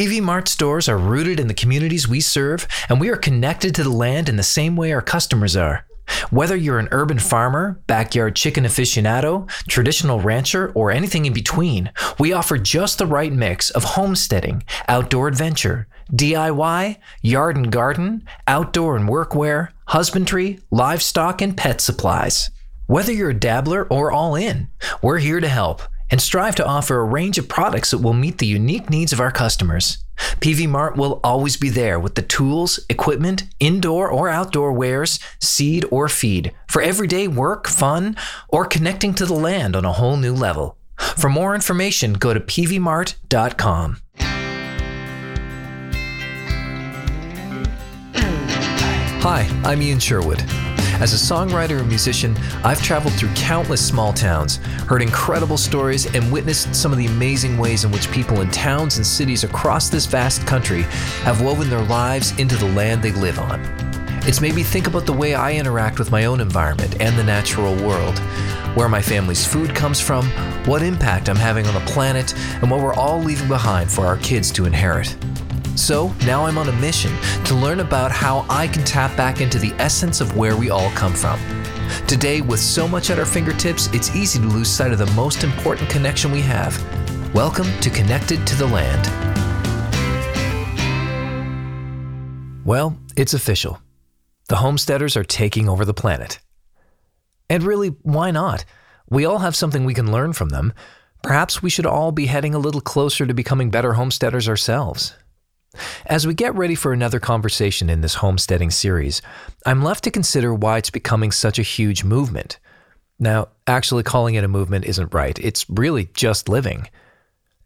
Peavey Mart stores are rooted in the communities we serve, and we are connected to the land in the same way our customers are. Whether you're an urban farmer, backyard chicken aficionado, traditional rancher, or anything in between, we offer just the right mix of homesteading, outdoor adventure, DIY, yard and garden, outdoor and workwear, husbandry, livestock, and pet supplies. Whether you're a dabbler or all in, we're here to help and strive to offer a range of products that will meet the unique needs of our customers. Peavey Mart will always be there with the tools, equipment, indoor or outdoor wares, seed or feed for everyday work, fun, or connecting to the land on a whole new level. For more information, go to peaveymart.com. Hi, I'm Ian Sherwood. As a songwriter and musician, I've traveled through countless small towns, heard incredible stories, and witnessed some of the amazing ways in which people in towns and cities across this vast country have woven their lives into the land they live on. It's made me think about the way I interact with my own environment and the natural world, where my family's food comes from, what impact I'm having on the planet, and what we're all leaving behind for our kids to inherit. So now I'm on a mission to learn about how I can tap back into the essence of where we all come from. Today, with so much at our fingertips, it's easy to lose sight of the most important connection we have. Welcome to Connected to the Land. Well, it's official. The homesteaders are taking over the planet. And really, why not? We all have something we can learn from them. Perhaps we should all be heading a little closer to becoming better homesteaders ourselves. As we get ready for another conversation in this homesteading series, I'm left to consider why it's becoming such a huge movement. Now, actually calling it a movement isn't right, it's really just living.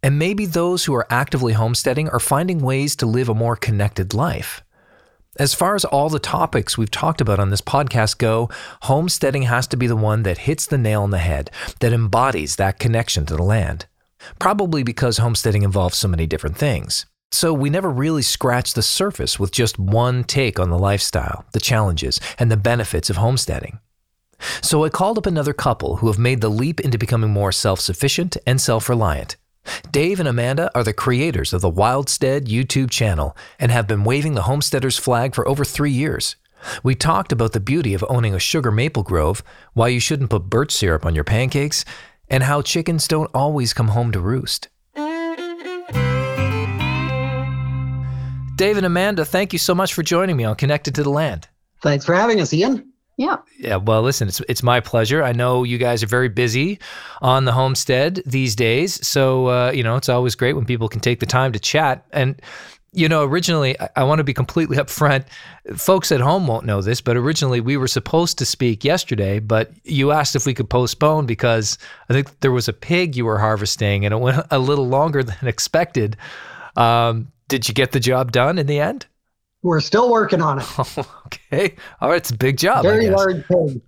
And maybe those who are actively homesteading are finding ways to live a more connected life. As far as all the topics we've talked about on this podcast go, homesteading has to be the one that hits the nail on the head, that embodies that connection to the land. Probably because homesteading involves so many different things. So we never really scratched the surface with just one take on the lifestyle, the challenges, and the benefits of homesteading. So I called up another couple who have made the leap into becoming more self sufficient and self reliant. Dave and Amanda are the creators of the Wilderstead YouTube channel and have been waving the homesteader's flag for over three years. We talked about the beauty of owning a sugar maple grove, why you shouldn't put birch syrup on your pancakes, and how chickens don't always come home to roost. Dave and Amanda, thank you so much for joining me on Connected to the Land. Thanks for having us, Ian. Yeah. Yeah. Well, listen, it's it's my pleasure. I know you guys are very busy on the homestead these days, so uh, you know it's always great when people can take the time to chat. And you know, originally, I, I want to be completely upfront. Folks at home won't know this, but originally we were supposed to speak yesterday, but you asked if we could postpone because I think there was a pig you were harvesting, and it went a little longer than expected. Um, did you get the job done in the end? We're still working on it. okay. All right. It's a big job. Very large pig.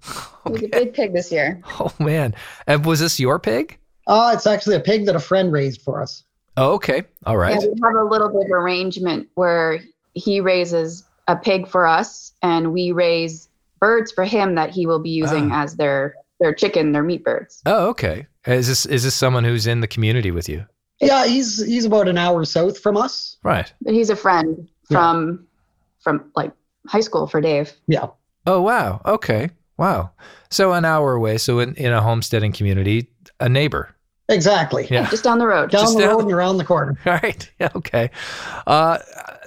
Okay. a big pig this year. Oh, man. And was this your pig? Oh, uh, it's actually a pig that a friend raised for us. Oh, okay. All right. Yeah, we have a little bit of arrangement where he raises a pig for us and we raise birds for him that he will be using oh. as their their chicken, their meat birds. Oh, okay. Is this is this someone who's in the community with you? Yeah, he's he's about an hour south from us. Right. But he's a friend from yeah. from like high school for Dave. Yeah. Oh wow. Okay. Wow. So an hour away. So in, in a homesteading community, a neighbor. Exactly. Yeah. Just down the road. Down just the road and around the corner. All right. Yeah. Okay. Uh,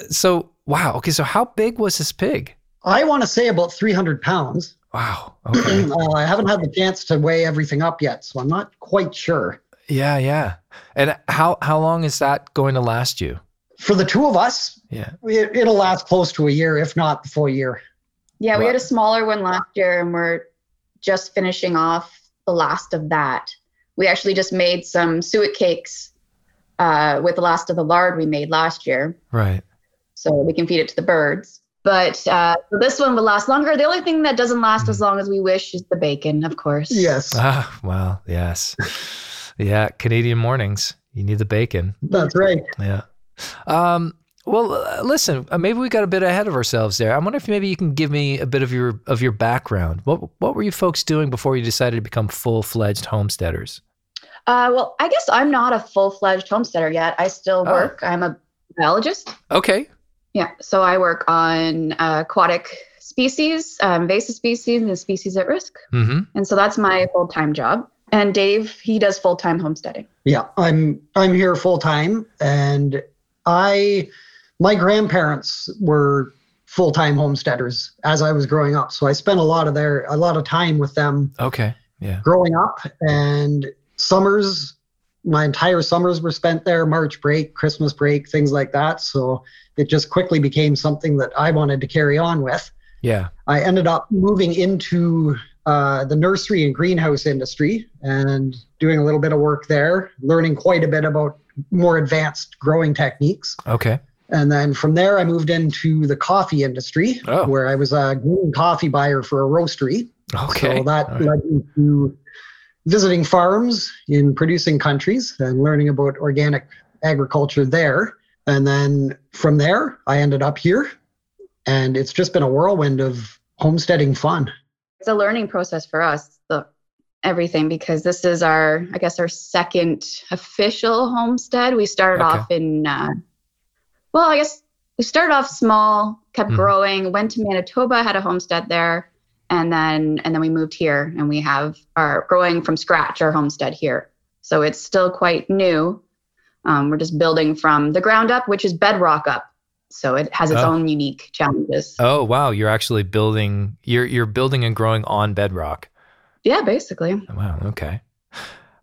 so wow. Okay. So how big was this pig? I want to say about 300 pounds. Wow. Okay. uh, I haven't had the chance to weigh everything up yet, so I'm not quite sure. Yeah, yeah. And how how long is that going to last you? For the two of us, yeah, it, will last close to a year, if not the full year. Yeah, we had a smaller one last year, and we're just finishing off the last of that. We actually just made some suet cakes uh, with the last of the lard we made last year. Right. So we can feed it to the birds. But uh, this one will last longer. The only thing that doesn't last mm. as long as we wish is the bacon, of course. Yes. Ah, well, yes. Yeah, Canadian mornings. You need the bacon. That's right. Yeah. Um, well, uh, listen. Uh, maybe we got a bit ahead of ourselves there. I wonder if maybe you can give me a bit of your of your background. What what were you folks doing before you decided to become full fledged homesteaders? Uh, well, I guess I'm not a full fledged homesteader yet. I still oh. work. Oh. I'm a biologist. Okay. Yeah. So I work on uh, aquatic species, um, invasive species, and species at risk. Mm-hmm. And so that's my full time job. And Dave, he does full time homesteading. Yeah, I'm I'm here full time, and I my grandparents were full time homesteaders as I was growing up, so I spent a lot of their a lot of time with them Okay. Yeah. growing up, and summers. My entire summers were spent there, March break, Christmas break, things like that. So it just quickly became something that I wanted to carry on with. Yeah. I ended up moving into uh, the nursery and greenhouse industry and doing a little bit of work there, learning quite a bit about more advanced growing techniques. Okay. And then from there, I moved into the coffee industry, Oh. where I was a green coffee buyer for a roastery. Okay. So that right. led me to visiting farms in producing countries and learning about organic agriculture there. And then from there, I ended up here. And it's just been a whirlwind of homesteading fun. It's a learning process for us, the everything, because this is our, I guess, our second official homestead. We started Okay. off in, uh, well, I guess we started off small, kept Mhm. growing, went to Manitoba, had a homestead there, and then and then we moved here, and we have our growing from scratch our homestead here. So it's still quite new. Um, we're just building from the ground up, which is bedrock up. So it has its Oh. own unique challenges. Oh wow, you're actually building you're you're building and growing on bedrock. Yeah, basically. Wow, okay.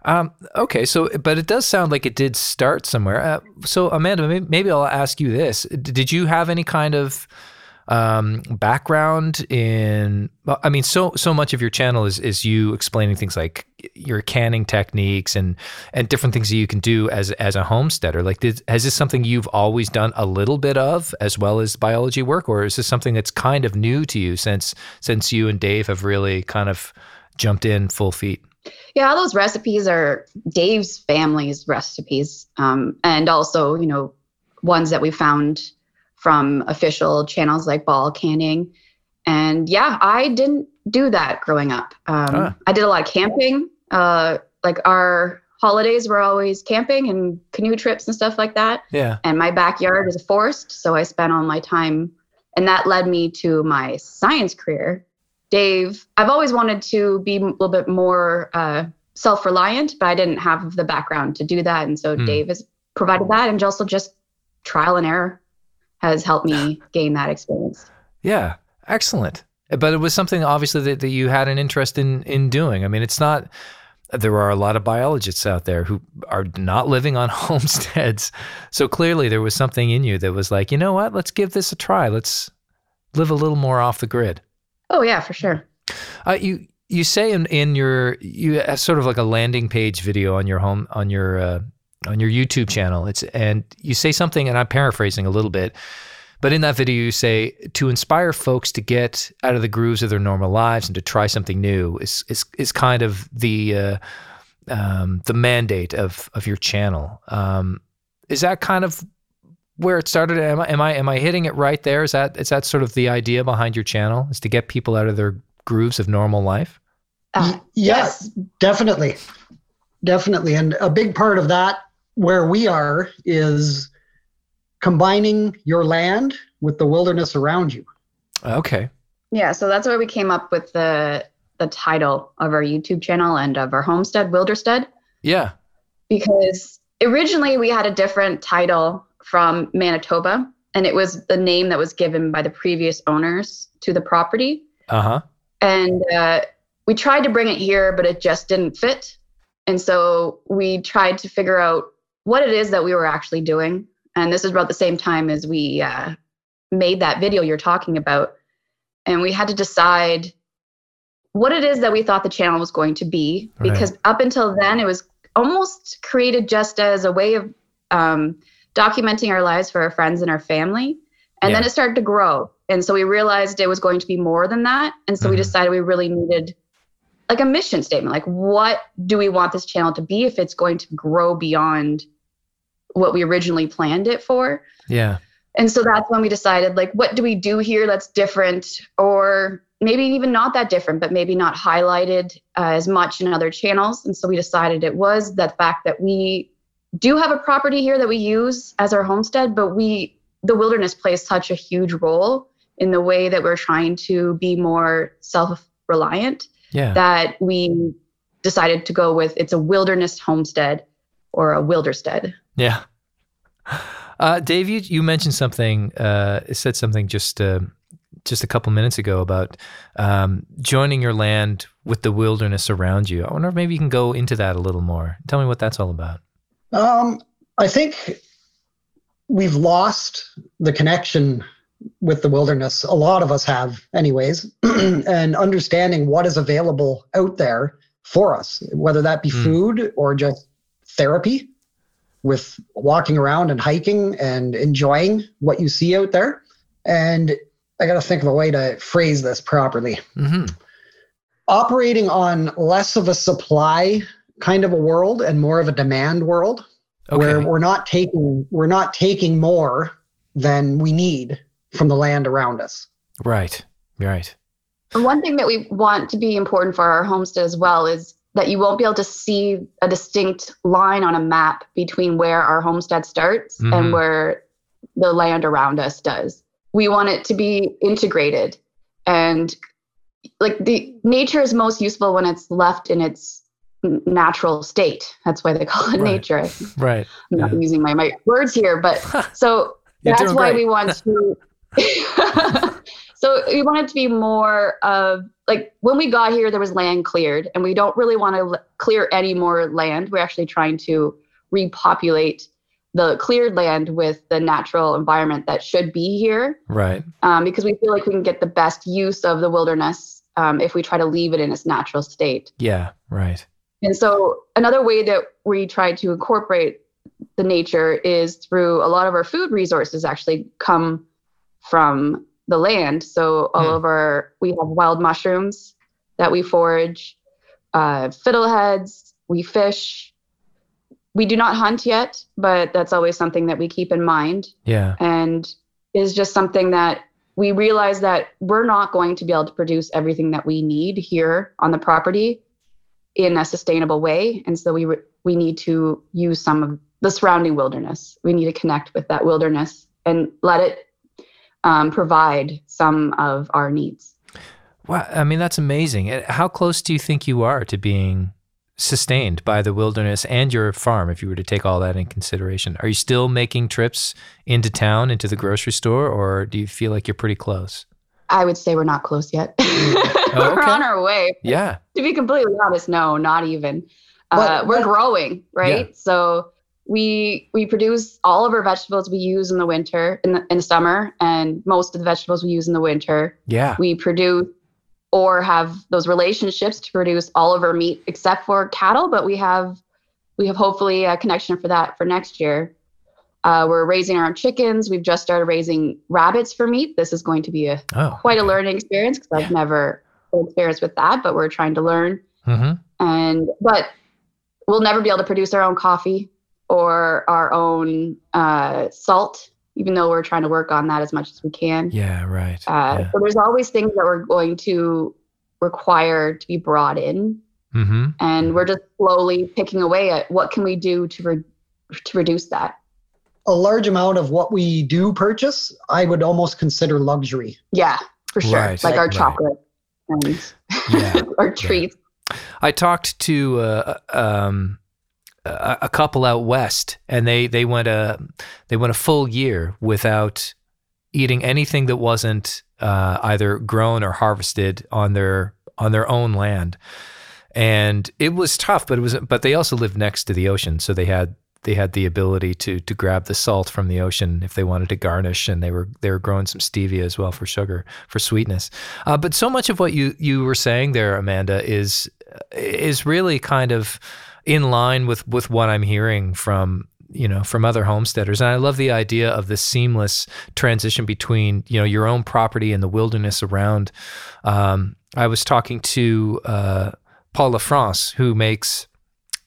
Um, okay, so but it does sound like it did start somewhere. Uh, so Amanda, maybe, maybe I'll ask you this: D- Did you have any kind of um, background in? I mean, so so much of your channel is is you explaining things like your canning techniques and and different things that you can do as as a homesteader. Like, did, has this something you've always done a little bit of, as well as biology work, or is this something that's kind of new to you since since you and Dave have really kind of jumped in full feet? Yeah, all those recipes are Dave's family's recipes, um, and also you know ones that we found from official channels like Ball Canning. And yeah, I didn't do that growing up. Um, Ah. I did a lot of camping. Uh, like our holidays were always camping and canoe trips and stuff like that. Yeah. And my backyard is a forest, so I spent all my time, and that led me to my science career. Dave, I've always wanted to be a little bit more uh, self reliant, but I didn't have the background to do that. And so Hmm. Dave has provided that. And also just trial and error has helped me gain that experience. Yeah, excellent. But it was something obviously that, that you had an interest in in doing. I mean, it's not. There are a lot of biologists out there who are not living on homesteads, so clearly there was something in you that was like, you know what? Let's give this a try. Let's live a little more off the grid. Oh, yeah, for sure. Uh, you you say in, in your you have sort of like a landing page video on your home on your uh, on your YouTube channel. It's and you say something, and I'm paraphrasing a little bit, but in that video you say to inspire folks to get out of the grooves of their normal lives and to try something new is is is kind of the uh, um, the mandate of of your channel. Um, is that kind of where it started? Am I am I am I hitting it right there? Is that is that sort of the idea behind your channel? Is to get people out of their grooves of normal life? Uh, Y- yeah, yes. definitely. Definitely. And a big part of that, where we are, is combining your land with the wilderness around you. Okay. Yeah, so that's where we came up with the the title of our YouTube channel and of our homestead, Wilderstead. Yeah. because originally we had a different title from Manitoba, and it was the name that was given by the previous owners to the property. Uh huh. And uh, we tried to bring it here, but it just didn't fit. And so we tried to figure out what it is that we were actually doing. And this is about the same time as we uh, made that video you're talking about. And we had to decide what it is that we thought the channel was going to be. Right. Because up until then, it was almost created just as a way of um, documenting our lives for our friends and our family. And then it started to grow. And so we realized it was going to be more than that. And so we Mhm. decided we really needed like a mission statement. Like, what do we want this channel to be if it's going to grow beyond what we originally planned it for? Yeah. And so that's when we decided, like, what do we do here that's different, or maybe even not that different, but maybe not highlighted uh, as much in other channels. And so we decided it was the fact that we do have a property here that we use as our homestead, but we the wilderness plays such a huge role in the way that we're trying to be more self-reliant Yeah. that we decided to go with it's a wilderness homestead or a wilderstead. Yeah. Uh, Dave, you, you mentioned something, uh, said something just uh, just a couple minutes ago about um, joining your land with the wilderness around you. I wonder if maybe you can go into that a little more. Tell me what that's all about. Um, I think we've lost the connection with the wilderness. A lot of us have, anyways, and understanding what is available out there for us, whether that be Mm. food or just therapy with walking around and hiking and enjoying what you see out there. And I got to think of a way to phrase this properly Mm-hmm. operating on less of a supply kind of a world and more of a demand world Okay. where we're not taking we're not taking more than we need from the land around us. right. Right. One thing that we want to be important for our homestead as well is that you won't be able to see a distinct line on a map between where our homestead starts Mhm. and where the land around us does. We want it to be integrated and like the nature is most useful when it's left in its natural state. That's why they call it Right. nature. Right. I'm not Yeah. using my, my words here, but so that's why great. we want to so we wanted to be more of like when we got here there was land cleared and we don't really want to clear any more land we're actually trying to repopulate the cleared land with the natural environment that should be here Right. um, because we feel like we can get the best use of the wilderness um, if we try to leave it in its natural state Yeah. Right. and so another way that we try to incorporate the nature is through a lot of our food resources actually come from the land. So all of our we have wild mushrooms that we forage, uh, fiddleheads, we fish. We do not hunt yet, but that's always something that we keep in mind Yeah. and is just something that we realize that we're not going to be able to produce everything that we need here on the property in a sustainable way and so we re- we need to use some of the surrounding wilderness we need to connect with that wilderness and let it um, provide some of our needs Wow. I mean, that's amazing. How close do you think you are to being sustained by the wilderness and your farm if you were to take all that in consideration? Are you still making trips into town, into the grocery store, or do you feel like you're pretty close? i would say we're not close yet Oh, we're on our way Yeah. to be completely honest, no, not even. Uh, But- we're growing, right? So we we produce all of our vegetables we use in the winter, in the in the summer, and most of the vegetables we use in the winter. Yeah. We produce or have those relationships to produce all of our meat except for cattle, but we have we have hopefully a connection for that for next year. Uh, we're raising our own chickens. We've just started raising rabbits for meat. This is going to be a Oh. quite a learning experience because I've never experienced with that, but we're trying to learn Mm-hmm. and but we'll never be able to produce our own coffee or our own uh, salt even though we're trying to work on that as much as we can Yeah. Right. uh, yeah. so there's always things that we're going to require to be brought in Mm-hmm. and we're just slowly picking away at what can we do to re- to reduce that A large amount of what we do purchase, I would almost consider luxury. yeah for sure Right, like our right. chocolate and Yeah. our treats I talked to uh, um, a, couple out west, and they they went a they went a full year without eating anything that wasn't uh, either grown or harvested on their on their own land, and it was tough. But it was but they also lived next to the ocean, so they had they had the ability to to grab the salt from the ocean if they wanted to garnish, and they were they were growing some stevia as well for sugar for sweetness. Uh, but so much of what you you were saying there, Amanda, is is really kind of in line with with what I'm hearing from you know from other homesteaders. And i love the idea of the seamless transition between you know your own property and the wilderness around. Um, i was talking to uh, paul lafrance who makes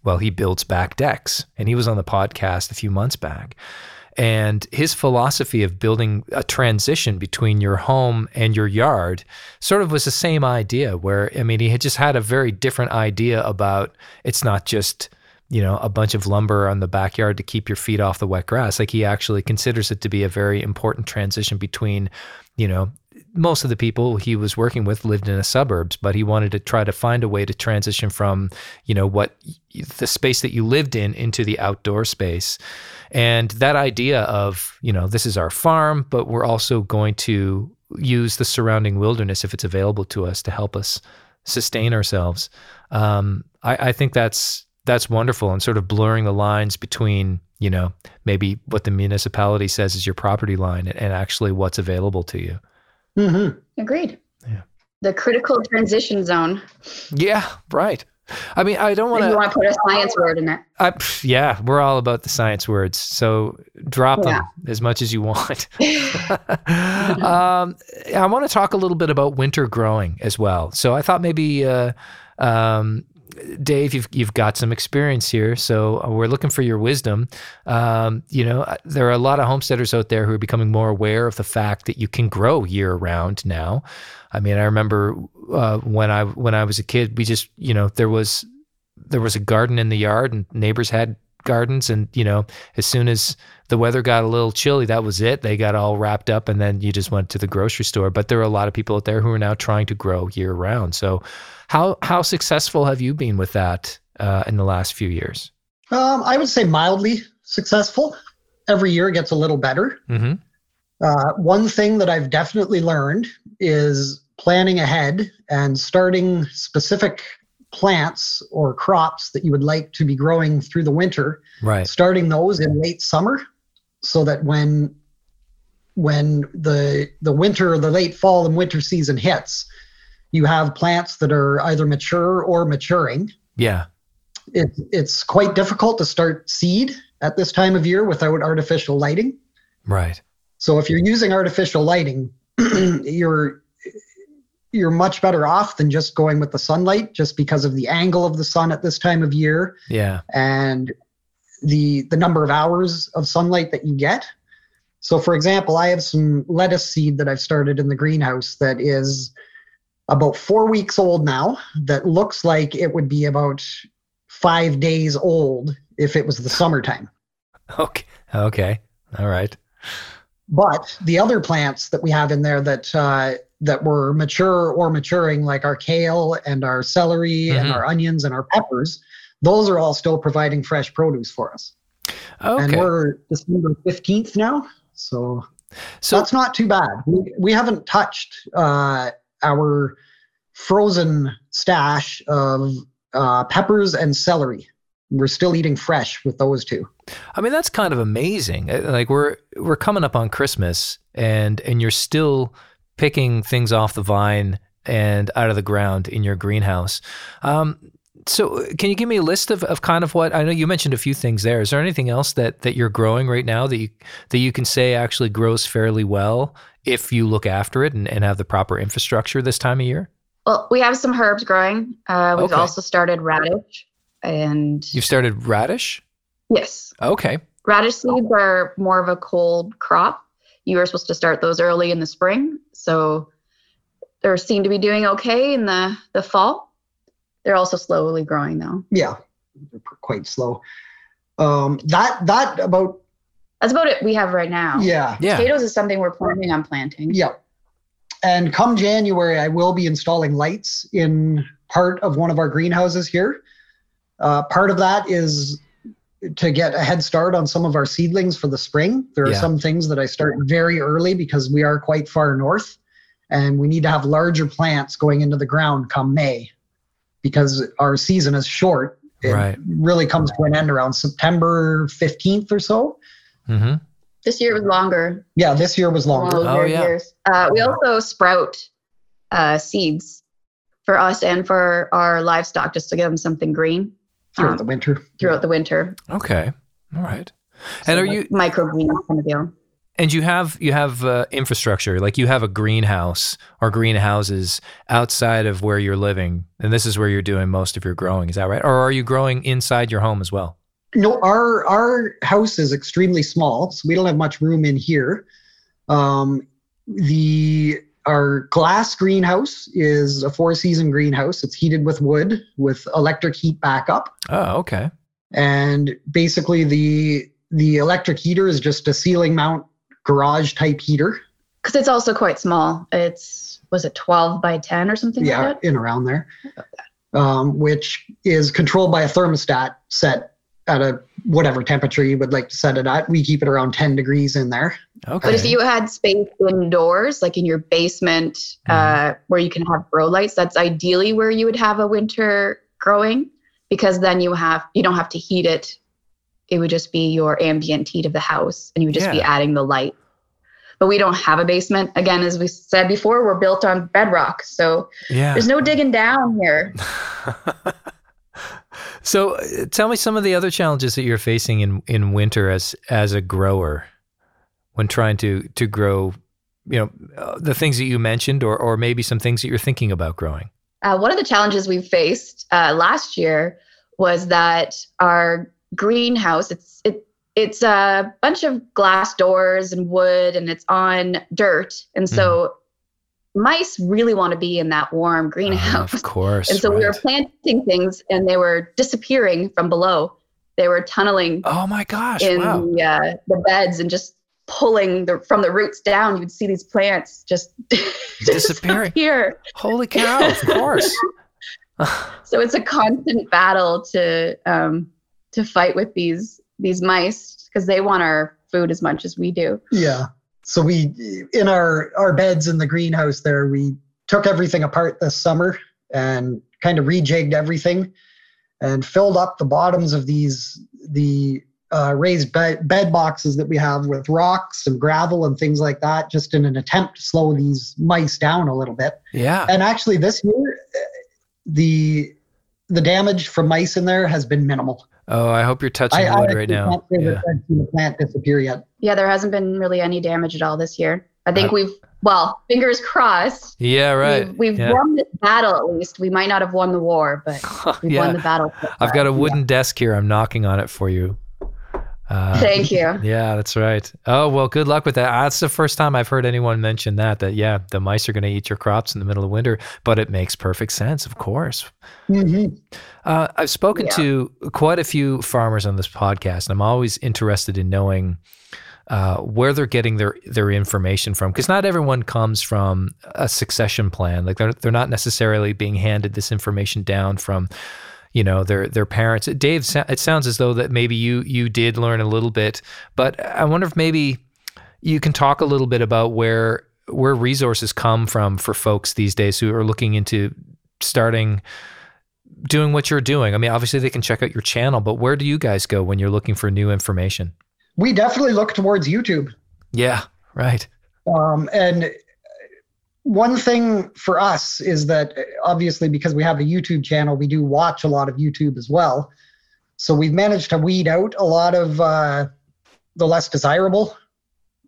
well he builds back decks and he was on the podcast a few months back and his philosophy of building a transition between your home and your yard sort of was the same idea where i mean he had just had a very different idea about it's not just you know, a bunch of lumber on the backyard to keep your feet off the wet grass. Like he actually considers it to be a very important transition between, you know, most of the people he was working with lived in the suburbs, but he wanted to try to find a way to transition from, you know, what the space that you lived in into the outdoor space. And that idea of, you know, this is our farm, but we're also going to use the surrounding wilderness if it's available to us to help us sustain ourselves. Um, I, I think that's that's wonderful and sort of blurring the lines between you know maybe what the municipality says is your property line and, and actually what's available to you Mm-hmm. Agreed. Yeah. The critical transition zone. yeah right i mean i don't want to. You want to put a science word in it. I, yeah we're all about the science words so drop Yeah. them as much as you want um, I want to talk a little bit about winter growing as well. So I thought maybe, uh, um, Dave, you've you've got some experience here, so we're looking for your wisdom. Um, you know, there are a lot of homesteaders out there who are becoming more aware of the fact that you can grow year round now. I mean, I remember uh, when I when I was a kid, we just you know there was there was a garden in the yard, and neighbors had gardens, and you know as soon as the weather got a little chilly, that was it. They got all wrapped up, and then you just went to the grocery store. But there are a lot of people out there who are now trying to grow year round. So, how how successful have you been with that uh, in the last few years? Um, I would say mildly successful. Every year gets a little better. Mm-hmm. Uh, one thing that I've definitely learned is planning ahead and starting specific plants or crops that you would like to be growing through the winter, Right. starting those in late summer so that when when the the winter the late fall and winter season hits, you have plants that are either mature or maturing. Yeah. It, it's quite difficult to start seed at this time of year without artificial lighting. Right. So if you're using artificial lighting, you're you're much better off than just going with the sunlight just because of the angle of the sun at this time of year Yeah. and the the number of hours of sunlight that you get. So for example, I have some lettuce seed that I've started in the greenhouse that is about 4 weeks old now that looks like it would be about 5 days old if it was the summertime. Okay. Okay. All right. But the other plants that we have in there that uh, that were mature or maturing, like our kale and our celery and Mhm. our onions and our peppers, those are all still providing fresh produce for us. And Okay. we're December fifteenth now, so, So that's not too bad. We, we haven't touched uh, our frozen stash of uh, peppers and celery. We're still eating fresh with those two. I mean, that's kind of amazing. Uh, Like we're we're coming up on Christmas, and and you're still picking things off the vine and out of the ground in your greenhouse. Um, so, can you give me a list of, of kind of what I know? You mentioned a few things there. Is there anything else that that you're growing right now that you that you can say actually grows fairly well if you look after it and, and have the proper infrastructure this time of year? Well, we have some herbs growing. Uh, we've Okay. also started radish, and You've started radish. yes, Okay. radish seeds are more of a cold crop. You were supposed to start those early in the spring, so they're seem to be doing okay in the the fall. They're also slowly growing though. Yeah, they're quite slow. Um, that that about That's about it we have right now. yeah Yeah. Potatoes is something we're planning on planting. yeah. And come January, I will be installing lights in part of one of our greenhouses here. Uh, part of that is to get a head start on some of our seedlings for the spring. There are Yeah. some things that I start very early because we are quite far north, and we need to have larger plants going into the ground come May because our season is short. It Right. really comes to an end around September 15th or so. Mm-hmm. This year was longer. Yeah, this year was one longer. those Oh, yeah. years. Uh, we also sprout uh, seeds for us and for our livestock just to give them something green throughout um, the winter. throughout the winter. Okay. All right. And are you microgreen kind of deal? and you have you have uh, infrastructure like you have a greenhouse or greenhouses outside of where you're living and this is where you're doing most of your growing is that right or are you growing inside your home as well No, our our house is extremely small, so we don't have much room in here. Um, the our glass greenhouse is a four season greenhouse. It's heated with wood with electric heat backup. oh okay And basically the the electric heater is just a ceiling mount garage type heater. Because it's also quite small. It's was it 12 by 10 or something yeah, like that? in around there. Um, which is controlled by a thermostat set at a whatever temperature you would like to set it at. We keep it around 10 degrees in there. Okay. But if you had space indoors, like in your basement, uh, where you can have grow lights, that's ideally where you would have a winter growing, because then you have you don't have to heat it. It would just be your ambient heat of the house, and you would just be adding the light. But we don't have a basement. Again, as we said before, we're built on bedrock, so yeah. there's no digging down here. so uh, tell me some of the other challenges that you're facing in, in winter as as a grower when trying to to grow you know uh, the things that you mentioned or or maybe some things that you're thinking about growing? Uh, one of the challenges we faced uh, last year was that our greenhouse it's it it's a bunch of glass doors and wood and it's on dirt. And so mice really want to be in that warm Uh, greenhouse. of course and so we were planting things and they were disappearing from below. They were tunneling oh my gosh in wow. the, uh, the beds and just pulling the, from the roots down. You'd see these plants just Disappearing. here holy cow of course. So it's a constant battle to um, to fight with these these mice because they want our food as much as we do. Yeah. So we in our our beds in the greenhouse there, we took everything apart this summer and kind of rejigged everything and filled up the bottoms of these the uh, raised bed, bed boxes that we have with rocks and gravel and things like that, just in an attempt to slow these mice down a little bit. yeah And actually, this year, the the damage from mice in there has been minimal. Oh i hope you're touching I, I wood actually right now yeah that I've seen the plant disappear yet. Yeah, there hasn't been really any damage at all this year. I think Uh, we've well, fingers crossed. yeah right We've, we've yeah. won this battle at least. We might not have won the war, but we've yeah won the battle. i've got a wooden desk here i'm knocking on it for you uh, Thank you. Yeah, that's right. Oh, well, good luck with that. That's the first time I've heard anyone mention that, that, yeah, the mice are going to eat your crops in the middle of winter, but it makes perfect sense, of course. Mhm. Uh, I've spoken Yeah. to quite a few farmers on this podcast, and I'm always interested in knowing uh, where they're getting their, their information from, because not everyone comes from a succession plan. Like they're, they're not necessarily being handed this information down from you know their their parents. Dave it sounds as though that maybe you you did learn a little bit but i wonder if maybe you can talk a little bit about where where resources come from for folks these days who are looking into starting doing what you're doing. I mean obviously they can check out your channel but where do you guys go when you're looking for new information? We definitely look towards YouTube. yeah right. Um, and one thing for us is that obviously because we have a YouTube channel, we do watch a lot of YouTube as well. So we've managed to weed out a lot of uh, the less desirable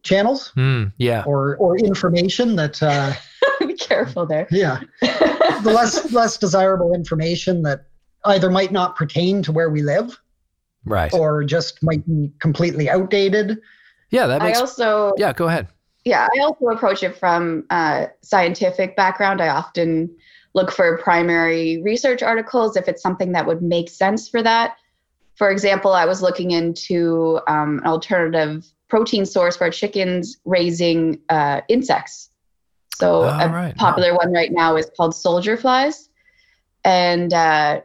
channels Hmm. yeah or or information that uh, Be careful there. yeah the less less desirable information that either might not pertain to where we live right or just might be completely outdated. yeah that I also yeah go ahead yeah i also approach it from a scientific background. I often look for primary research articles if it's something that would make sense for that. For example i was looking into um, an alternative protein source for chickens raising uh, insects. So Oh, a right. popular one right now is called soldier flies. And uh,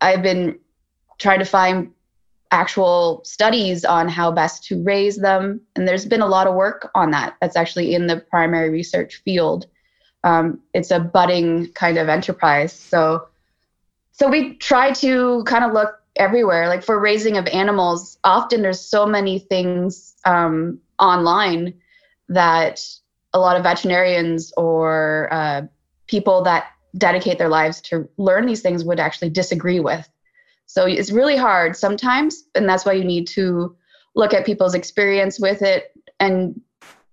i've been trying to find actual studies on how best to raise them. And there's been a lot of work on that. That's actually in the primary research field. Um, it's a budding kind of enterprise. So, so we try to kind of look everywhere. Like for raising of animals, often there's so many things um, online that a lot of veterinarians or uh, people that dedicate their lives to learn these things would actually disagree with. So it's really hard sometimes, and that's why you need to look at people's experience with it. And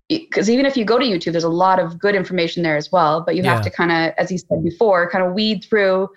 because even if you go to YouTube, there's a lot of good information there as well. But you Yeah. have to kind of, as you said before, kind of weed through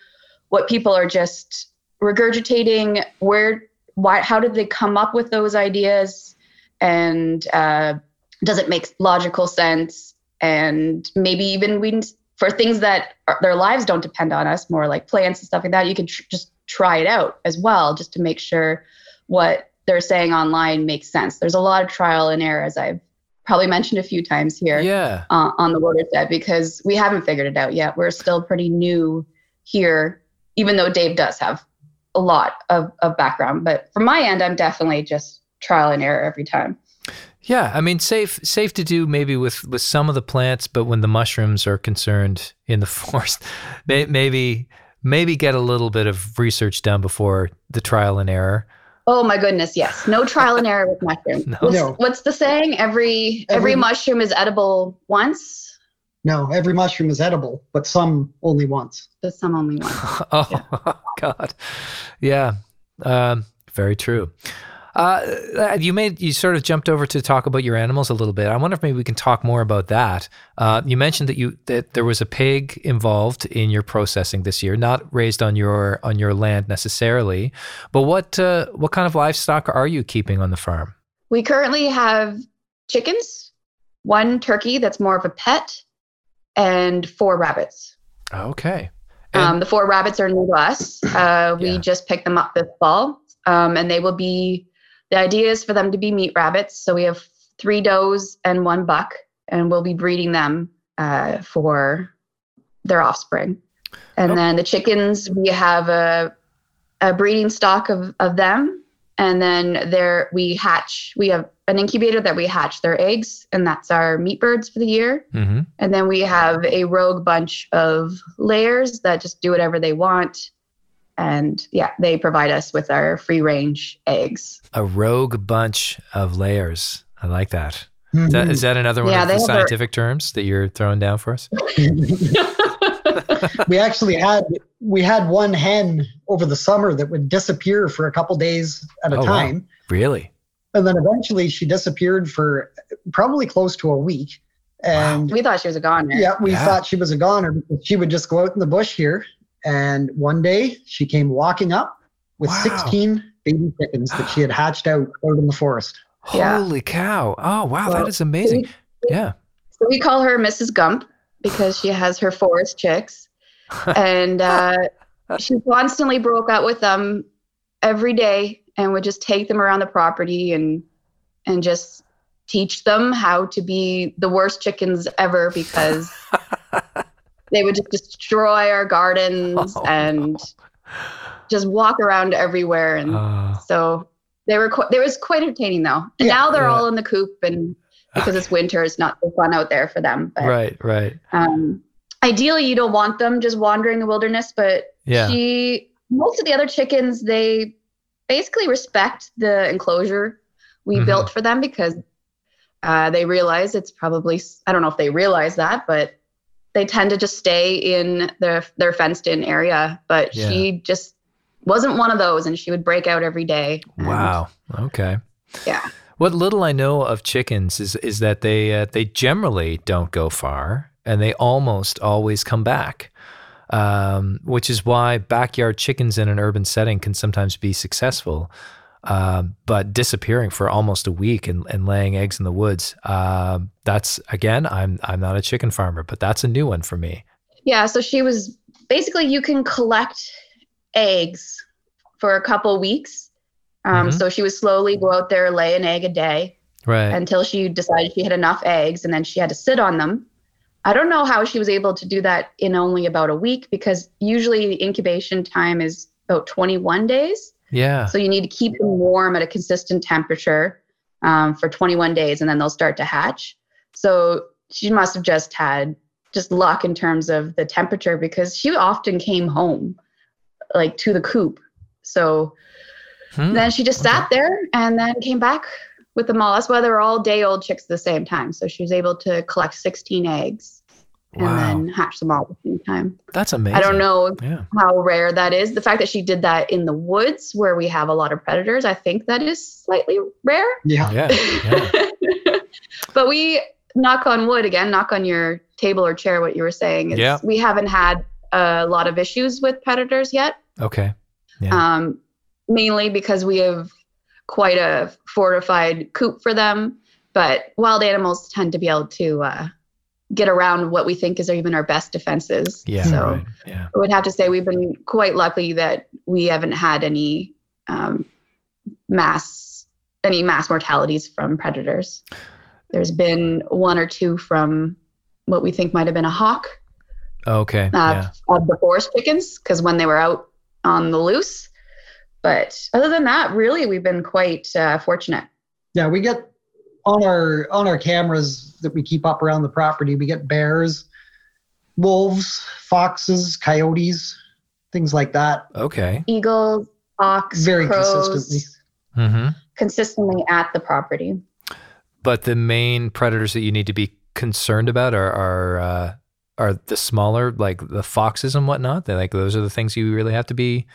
what people are just regurgitating. Where, why, how did they come up with those ideas? And uh, does it make logical sense? And maybe even we for things that are, their lives don't depend on us, more like plants and stuff like that, you can tr- just try it out as well, just to make sure what they're saying online makes sense. There's a lot of trial and error, as I've probably mentioned a few times here Yeah. uh, on the watershed because we haven't figured it out yet. We're still pretty new here, even though Dave does have a lot of, of background. But from my end, I'm definitely just trial and error every time. Yeah, I mean, safe safe to do maybe with with some of the plants, but when the mushrooms are concerned in the forest, may, maybe maybe get a little bit of research done before the trial and error. Oh my goodness, yes. No trial and error with mushroom. No. What's, No. what's the saying? Every, every Every- mushroom is edible once, No, every mushroom is edible, but some only once. but some only once. Oh God, yeah, um, very true. Uh, you made you sort of jumped over to talk about your animals a little bit. I wonder if maybe we can talk more about that. Uh, you mentioned that you that there was a pig involved in your processing this year, not raised on your on your land necessarily, but what uh, what kind of livestock are you keeping on the farm? We currently have chickens, one turkey that's more of a pet, and four rabbits. Okay, And- Um, the four rabbits are new to us. Uh, we Yeah. just picked them up this fall, um, and they will be. The idea is for them to be meat rabbits. So we have three does and one buck, and we'll be breeding them uh, for their offspring. And Oh. then the chickens, we have a, a breeding stock of, of them, and then there we hatch. We have an incubator that we hatch their eggs, and that's our meat birds for the year. hmm And then we have a rogue bunch of layers that just do whatever they want. And yeah, they provide us with our free range eggs. a rogue bunch of layers. I like that. Is that, is that another one Yeah, of the have their- scientific terms that you're throwing down for us? we actually had we had one hen over the summer that would disappear for a couple days at a Oh, wow. time Really? and then eventually she disappeared for probably close to a week and we thought she was a goner. yeah we Yeah. thought she was a goner because she would just go out in the bush here and one day she came walking up with Wow. 16 baby chickens that she had hatched out out in the forest Yeah. Holy cow. Oh, wow. that Well, is amazing. Yeah. So we call her Mrs. Gump because she has her forest chicks. And uh, she constantly broke out with them every day and would just take them around the property and and just teach them how to be the worst chickens ever because they would just destroy our gardens Oh, and just walk around everywhere and Uh, so they were qu- they was quite entertaining though and Yeah, now they're yeah. all in the coop and because it's winter it's not so fun out there for them but right, right. um, ideally you don't want them just wandering the wilderness but Yeah. she most of the other chickens they basically respect the enclosure we Mhm. built for them because uh, they realize it's probably I don't know if they realize that but they tend to just stay in their their fenced in area but Yeah. she just wasn't one of those and she would break out every day Wow. Okay. Yeah. What little I know of chickens is is that they uh, they generally don't go far and they almost always come back. Um, which is why backyard chickens in an urban setting can sometimes be successful, um, but disappearing for almost a week and, and laying eggs in the woods. Um, that's again, I'm I'm not a chicken farmer, but that's a new one for me. Yeah, so she was basically you can collect eggs for a couple weeks. Um, Mhm. So she would slowly go out there, lay an egg a day Right. until she decided she had enough eggs, and then she had to sit on them. I don't know how she was able to do that in only about a week because usually the incubation time is about 21 days. Yeah. So you need to keep them warm at a consistent temperature um, for 21 days, and then they'll start to hatch. So she must have just had just luck in terms of the temperature because she often came home like to the coop. So Hmm. then she just sat there and then came back with them all. That's why they were all day old chicks at the same time. So she was able to collect 16 eggs and Wow. then hatch them all at the same time. That's amazing. I don't know Yeah. how rare that is. The fact that she did that in the woods where we have a lot of predators, I think that is slightly rare. yeah Yeah. Yeah. but we knock on wood again, knock on your table or chair, what you were saying. is Yeah. We haven't had a lot of issues with predators yet, Okay. Yeah. um, mainly because we have quite a fortified coop for them. But wild animals tend to be able to uh, get around what we think is even our best defenses. Yeah. So right. Yeah. I would have to say we've been quite lucky that we haven't had any um, mass any mass mortalities from predators. There's been one or two from what we think might have been a hawk Okay. uh, yeah. of the forest chickens because when they were out on the loose. But other than that, really, we've been quite uh, fortunate. Yeah, we get on our on our cameras that we keep up around the property. We get bears, wolves, foxes, coyotes, things like that. Okay. Eagles, hawks, Very crows, consistently. Mm-hmm. consistently at the property. But the main predators that you need to be concerned about are are uh, are the smaller, like the foxes and whatnot. They like those are the things you really have to be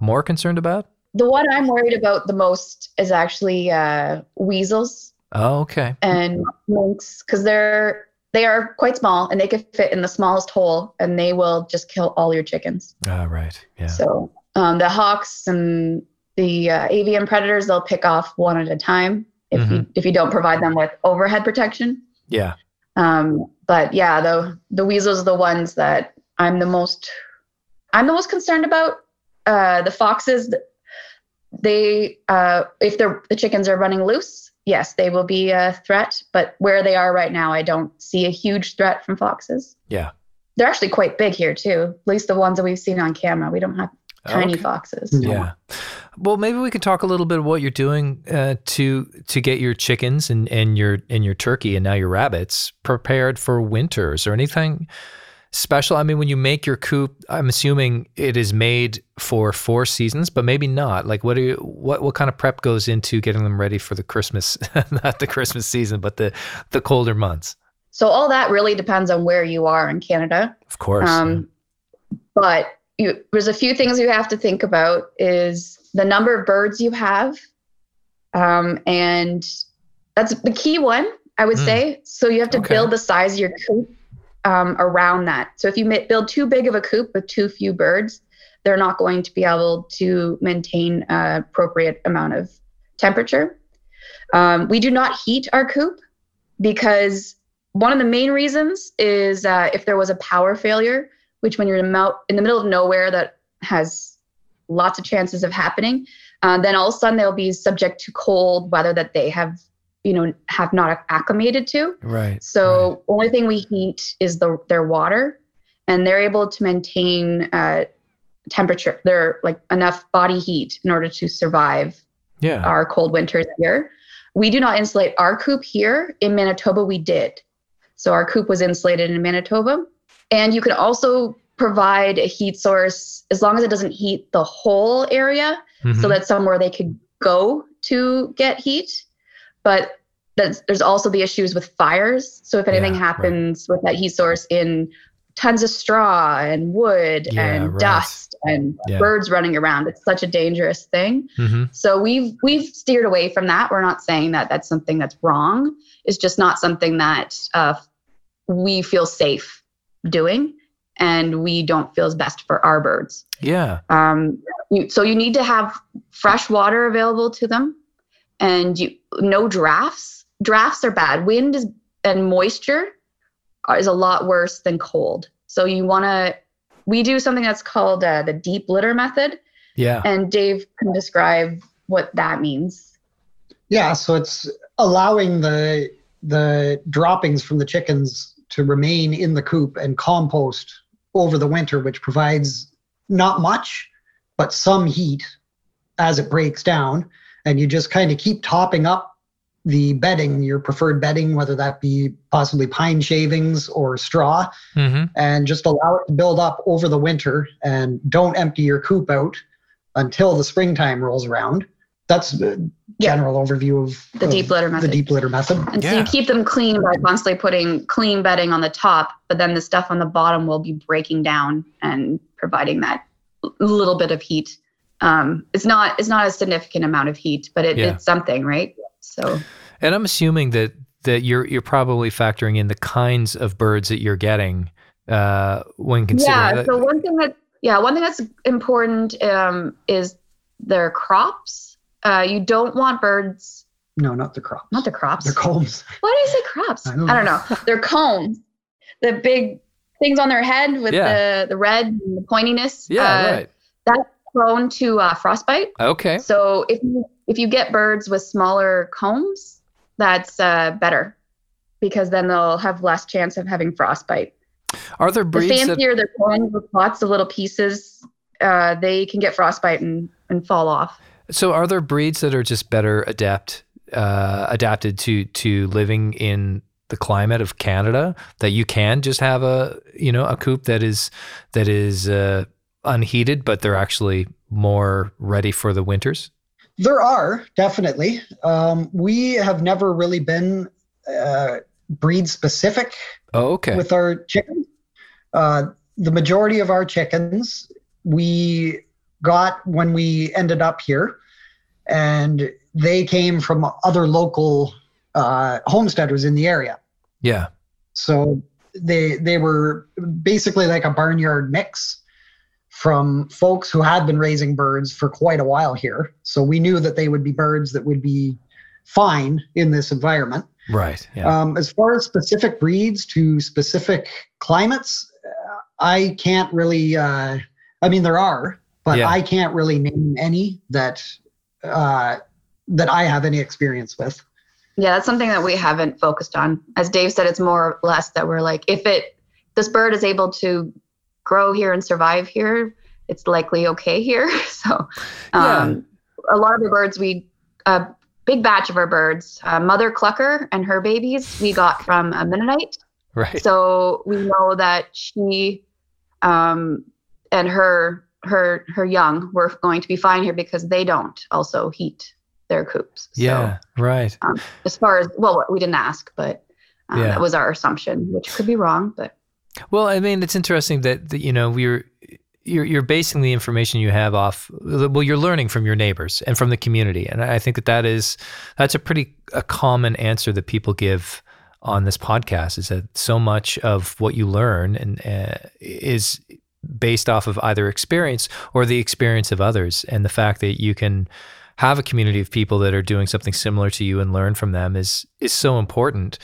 more concerned about. The one I'm worried about the most is actually uh, weasels Oh, okay. and minks because they're they are quite small and they can fit in the smallest hole and they will just kill all your chickens. Ah, right. Yeah. So um, the hawks and the uh, avian predators they'll pick off one at a time if you if you don't provide them with overhead protection. Yeah. Um, but yeah, the the weasels are the ones that I'm the most I'm the most concerned about. Uh, the foxes, they uh, if they're the chickens are running loose, yes, they will be a threat. But where they are right now, I don't see a huge threat from foxes. Yeah. They're actually quite big here too. At least the ones that we've seen on camera. We don't have tiny Okay. foxes. Yeah. Well, maybe we could talk a little bit of what you're doing uh, to to get your chickens and, and your and your turkey and now your rabbits prepared for winter. Is there anything special? I mean, when you make your coop, I'm assuming it is made for four seasons, but maybe not. Like, what do you what what kind of prep goes into getting them ready for the Christmas, not the Christmas season, but the the colder months? So all that really depends on where you are in Canada. Of course. Um, but you, there's a few things you have to think about is the number of birds you have. Um, and that's the key one, I would Mm. say. So you have to Okay. build the size of your coop um, around that. So if you build too big of a coop with too few birds, they're not going to be able to maintain an appropriate amount of temperature. Um, we do not heat our coop because one of the main reasons is uh, if there was a power failure, which when you're in, in the middle of nowhere that has lots of chances of happening, uh, then all of a sudden they'll be subject to cold weather that they have, you know, have not acclimated to. right. So only thing we heat is the their water, and they're able to maintain uh, temperature. They're like enough body heat in order to survive yeah. our cold winters here. We do not insulate our coop here. In Manitoba, we did. So our coop was insulated in Manitoba. And you can also provide a heat source as long as it doesn't heat the whole area so Mhm. that's somewhere they could go to get heat. But that's, there's also the issues with fires. So if anything Yeah, right. happens with that heat source in tons of straw and wood Yeah, and right. dust and Yeah. birds running around, it's such a dangerous thing. Mhm. So we've we've steered away from that. We're not saying that that's something that's wrong. It's just not something that uh, we feel safe doing, and we don't feel is best for our birds. Yeah. Um, you, so you need to have fresh water available to them, and you no drafts. Drafts are bad. Wind is and moisture is a lot worse than cold. So you want to. We do something that's called uh, the deep litter method, Yeah. and Dave can describe what that means. Yeah, so it's allowing the the droppings from the chickens to remain in the coop and compost over the winter, which provides not much, but some heat as it breaks down. And you just kind of keep topping up the bedding, your preferred bedding, whether that be possibly pine shavings or straw, hmm and just allow it to build up over the winter and don't empty your coop out until the springtime rolls around. That's the Yeah. general overview of The of deep litter method. The deep litter method. And so you keep them clean by constantly putting clean bedding on the top, but then the stuff on the bottom will be breaking down and providing that little bit of heat. Um, it's not it's not a significant amount of heat, but it, Yeah. it's something, right? So And I'm assuming that that you're you're probably factoring in the kinds of birds that you're getting uh, when considering. yeah. that- So one thing that yeah one thing that's important um, is their crops. Uh, you don't want birds, No, not the crops. not the crops. The combs. Why do you say crops? I I don't don't, know. know. They're cones. the big things on their head with Yeah. the the red and the pointiness. Yeah, uh, right. That's prone to uh, frostbite. Okay. So if you if you get birds with smaller combs, that's uh, better because then they'll have less chance of having frostbite. Are there The breeds that fancier their combs with lots of little pieces, uh, they can get frostbite and, and fall off. So, are there breeds that are just better adapt uh, adapted to to living in the climate of Canada that you can just have a you know a coop that is that is uh, unheated, but they're actually more ready for the winters? There are definitely. Um, we have never really been uh, breed specific Oh, okay. with our chickens. Uh, the majority of our chickens we got when we ended up here, and they came from other local uh, homesteaders in the area. yeah. So they they were basically like a barnyard mix from folks who had been raising birds for quite a while here. So we knew that they would be birds that would be fine in this environment. Right. Yeah. Um, as far as specific breeds to specific climates, uh, I can't really. Uh, I mean, there are, but Yeah. I can't really name any that uh, that I have any experience with. Yeah, that's something that we haven't focused on. As Dave said, it's more or less that we're like, if it this bird is able to grow here and survive here, it's likely okay here. So, um, a lot of the birds we a big batch of our birds, uh, Mother Clucker and her babies, we got from a Mennonite. right. So we know that she um, and her her her young were going to be fine here because they don't also heat their coops. So, yeah. Right. Um, as far as well, we didn't ask, but um, Yeah. that was our assumption, which could be wrong. But Well, I mean, it's interesting that, that you know we're you're you're basing the information you have off. Well, you're learning from your neighbors and from the community, and I think that that is that's a pretty a common answer that people give on this podcast. Is that so much of what you learn and uh, is based off of either experience or the experience of others, and the fact that you can have a community of people that are doing something similar to you and learn from them is is so important.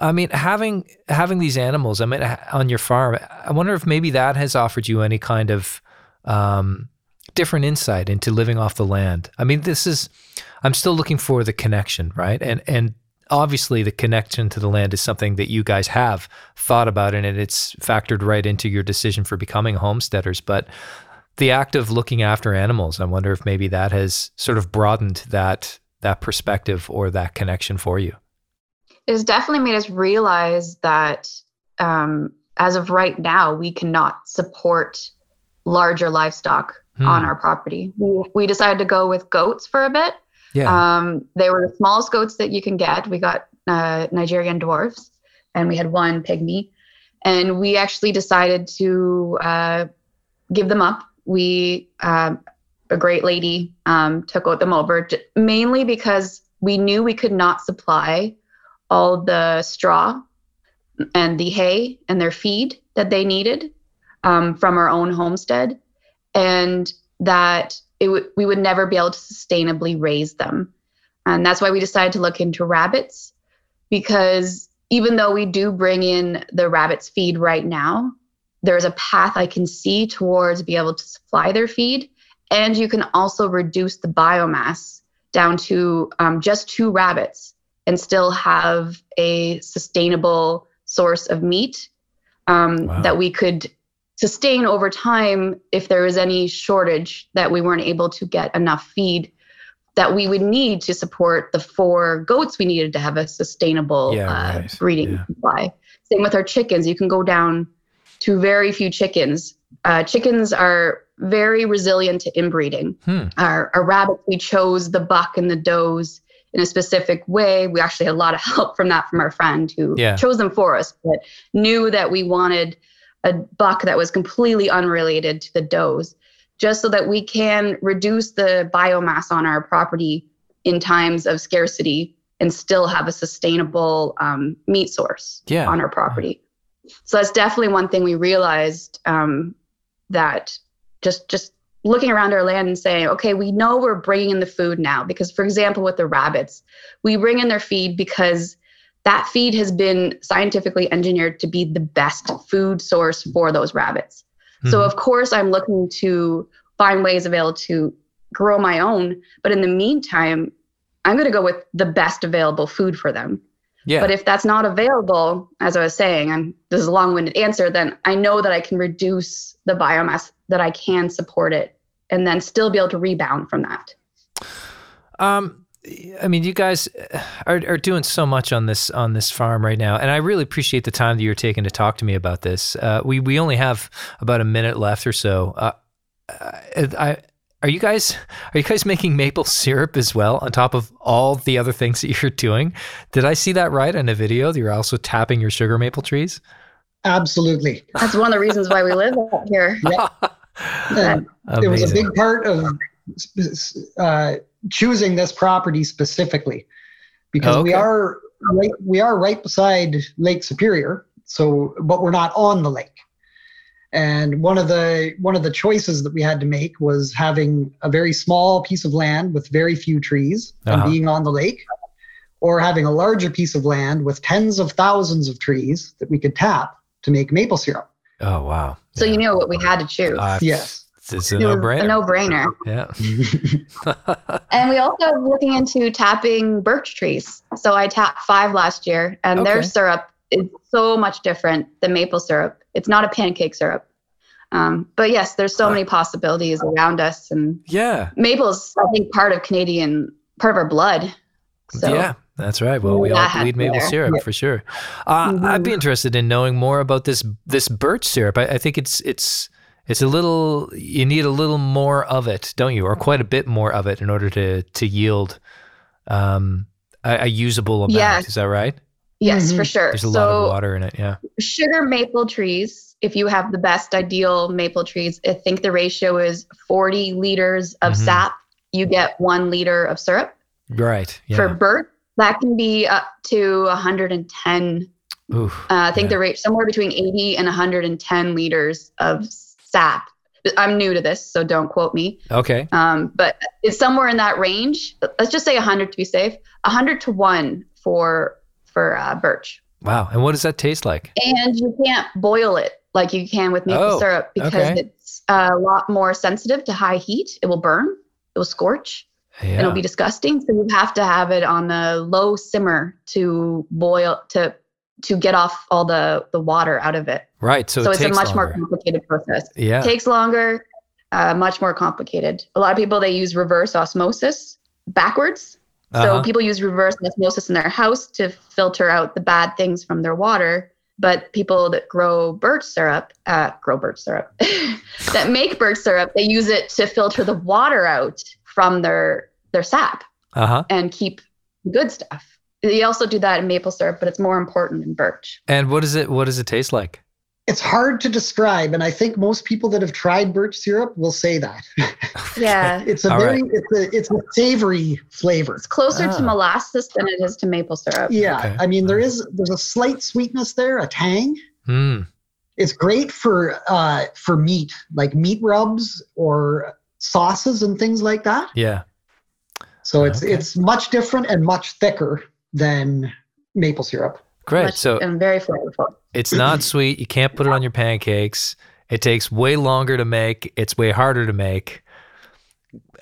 I mean, having having these animals, I mean, on your farm, I wonder if maybe that has offered you any kind of um, different insight into living off the land. I mean, this is, I'm still looking for the connection, right? And and obviously, the connection to the land is something that you guys have thought about, and it's factored right into your decision for becoming homesteaders. But the act of looking after animals, I wonder if maybe that has sort of broadened that that perspective or that connection for you. It has definitely made us realize that um, as of right now, we cannot support larger livestock Hmm. on our property. We, we decided to go with goats for a bit. Yeah. Um, they were the smallest goats that you can get. We got uh, Nigerian dwarfs, and we had one pygmy, and we actually decided to uh, give them up. We um, a great lady um, took them over mainly because we knew we could not supply all the straw and the hay and their feed that they needed um, from our own homestead, and that it would we would never be able to sustainably raise them. And that's why we decided to look into rabbits because even though we do bring in the rabbits feed right now, there's a path I can see towards be able to supply their feed. And you can also reduce the biomass down to um, just two rabbits and still have a sustainable source of meat um, Wow. that we could sustain over time if there was any shortage that we weren't able to get enough feed that we would need to support the four goats we needed to have a sustainable Yeah, uh, right. breeding Yeah. supply. Same with our chickens. You can go down to very few chickens. Uh, chickens are very resilient to inbreeding. Hmm. Our, our rabbits, we chose the buck and the does in a specific way. We actually had a lot of help from that from our friend who Yeah. chose them for us, but knew that we wanted a buck that was completely unrelated to the does, just so that we can reduce the biomass on our property in times of scarcity and still have a sustainable um, meat source Yeah. on our property. So that's definitely one thing we realized um, that just just looking around our land and saying, okay, we know we're bringing in the food now because, for example, with the rabbits, we bring in their feed because that feed has been scientifically engineered to be the best food source for those rabbits. So Mhm. of course I'm looking to find ways available to grow my own, but in the meantime, I'm going to go with the best available food for them. Yeah. But if that's not available, as I was saying, I'm this is a long-winded answer, then I know that I can reduce the biomass that I can support it and then still be able to rebound from that. Um, I mean, you guys are, are doing so much on this on this farm right now, and I really appreciate the time that you're taking to talk to me about this. Uh, we we only have about a minute left or so. Uh, I, are you guys are you guys making maple syrup as well on top of all the other things that you're doing? Did I see that right in a video? That you're also tapping your sugar maple trees. Absolutely. That's one of the reasons why we live out here. And it was a big part of uh, choosing this property specifically because we are right, we are right beside Lake Superior. So, but we're not on the lake. And one of the one of the choices that we had to make was having a very small piece of land with very few trees and Uh-huh. being on the lake, or having a larger piece of land with tens of thousands of trees that we could tap to make maple syrup. Oh wow! So you knew what we had to choose. Uh, Yes. it's a It no-brainer. a no-brainer. yeah. And we also are looking into tapping birch trees. So I tapped five last year, and their syrup is so much different than maple syrup. It's not a pancake syrup. Um, but yes, there's so many possibilities around us, and yeah. maple's I think part of Canadian, part of our blood. So yeah, that's right. Well, we That all has bleed to be maple there. syrup Yeah. for sure. Uh, I'd be Mhm. interested in knowing more about this this birch syrup. I, I think it's it's it's a little. You need a little more of it, don't you, or quite a bit more of it in order to to yield um, a, a usable amount. Yes. Is that right? Yes, Mhm. for sure. There's a so lot of water in it. Yeah. sugar maple trees, if you have the best ideal maple trees, I think the ratio is 40 liters of Mhm. sap. You get one liter of syrup. Right. Yeah. For birch, that can be up to 110. Oof. Uh, I think Yeah. the rate somewhere between 80 and 110 liters of sap. I'm new to this, so don't quote me. Okay. Um, but it's somewhere in that range. Let's just say 100 to be safe. 100 to one for for uh, birch. Wow. And what does that taste like? And you can't boil it like you can with maple Oh, syrup because okay. it's a lot more sensitive to high heat. It will burn, it will scorch, and Yeah. it'll be disgusting. So you have to have it on the low simmer to boil to to get off all the the water out of it. right. So, So, it it's a much more complicated process. Yeah. takes longer, uh, much more complicated. A lot of people they use reverse osmosis backwards. So Uh-huh. people use reverse osmosis in their house to filter out the bad things from their water. But people that grow birch syrup, uh, grow birch syrup, that make birch syrup, they use it to filter the water out from their their sap Uh huh. and keep good stuff. They also do that in maple syrup, but it's more important in birch. And what is it? What does it taste like? It's hard to describe, and I think most people that have tried birch syrup will say that. Yeah, it's a All very it's a it's a savory flavor. it's closer Ah. to molasses than it is to maple syrup. Yeah, Okay. I mean there is there's a slight sweetness there, a tang. Hmm. It's great for uh for meat, like meat rubs or sauces and things like that. Yeah. So it's Okay. it's much different and much thicker than maple syrup. Great. Much- So and very flavorful. It's not sweet. You can't put it on your pancakes. It takes way longer to make. It's way harder to make.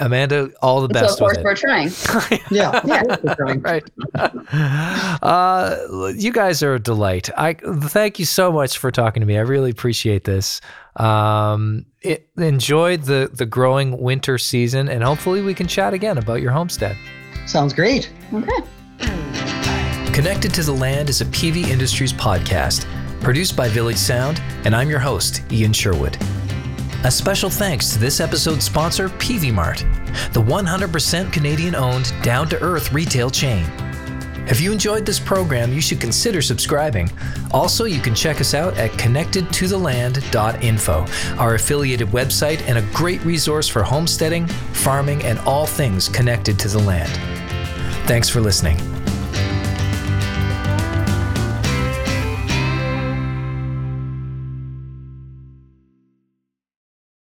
Amanda, all the so of best course with we're trying. it. Yeah. Yeah. right. Uh, you guys are a delight. I thank you so much for talking to me. I really appreciate this. Um, it, enjoyed the the growing winter season, and hopefully we can chat again about your homestead. Sounds great. Okay. Connected to the Land is a Peavey Industries podcast, produced by Village Sound, and I'm your host, Ian Sherwood. A special thanks to this episode's sponsor, Peavey Mart, the 100% Canadian owned, down to earth retail chain. If you enjoyed this program, you should consider subscribing. Also, you can check us out at connectedtotheland.info, our affiliated website and a great resource for homesteading, farming, and all things connected to the land. Thanks for listening.